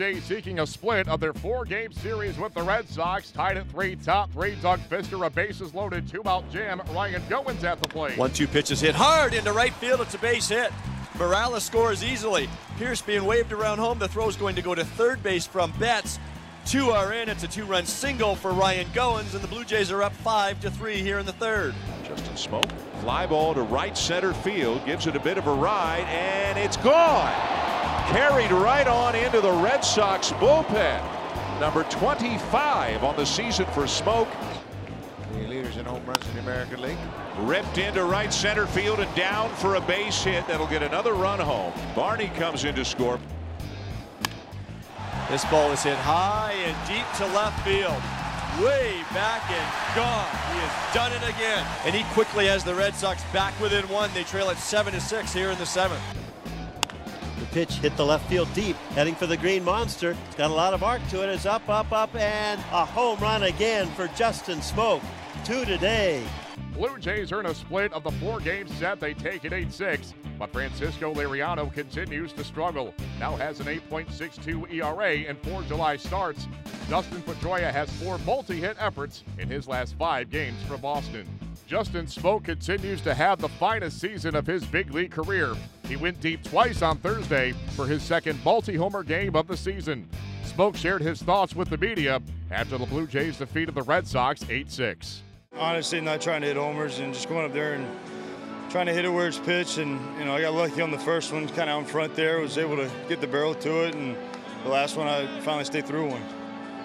Jays seeking a split of their four-game series with the Red Sox. Tied at three, top three. Doug Fister, a bases loaded, two-out jam. Ryan Goins at the plate. One-two pitches hit hard into right field. It's a base hit. Morales scores easily. Pearce being waved around home. The throw's going to go to third base from Betts. Two are in. It's a two-run single for Ryan Goins, and the Blue Jays are up five to three here in the third. Justin Smoak, fly ball to right center field, gives it a bit of a ride, and it's gone. Carried right on into the Red Sox bullpen. Number 25 on the season for Smoak. The leaders in home runs in the American League. Ripped into right center field and down for a base hit that'll get another run home. Barney comes in to score. This ball is hit high and deep to left field. Way back and gone. He has done it again. And he quickly has the Red Sox back within one. They trail at 7 to 6 here in the seventh. Pitch hit the left field deep, heading for the Green Monster. It's got a lot of arc to it. It's up, up, up, and a home run again for Justin Smoak. Two today. Blue Jays earn a split of the four-game set. They take it 8-6, but Francisco Liriano continues to struggle. Now has an 8.62 ERA in four July starts. Dustin Pedroia has four multi-hit efforts in his last five games for Boston. Justin Smoak continues to have the finest season of his big league career. He went deep twice on Thursday for his second multi-homer game of the season. Smoak shared his thoughts with the media after the Blue Jays defeated the Red Sox 8-6. Honestly, not trying to hit homers and just going up there and trying to hit it where it's pitched. And you know, I got lucky on the first one, kind of out in front there. Was able to get the barrel to it, and the last one I finally stayed through one.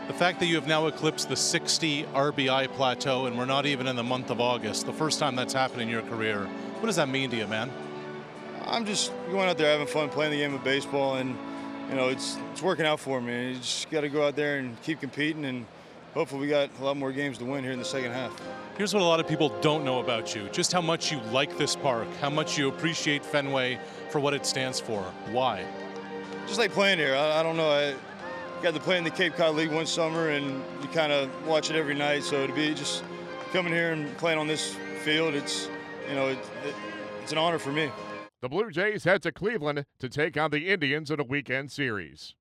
The fact that you have now eclipsed the 60 RBI plateau, and we're not even in the month of August, the first time that's happened in your career. What does that mean to you, man? I'm just going out there having fun, playing the game of baseball, and you know, it's it's working out for me. You just got to go out there and keep competing and hopefully we got a lot more games to win here in the second half. Here's what a lot of people don't know about you just how much you like this park, how much you appreciate Fenway for what it stands for. Why? Just like playing here. I, I don't know. I got to play in the Cape Cod League one summer and you kind of watch it every night. So to be just coming here and playing on this field, it's, you know, it, it, it's an honor for me. The Blue Jays head to Cleveland to take on the Indians in a weekend series.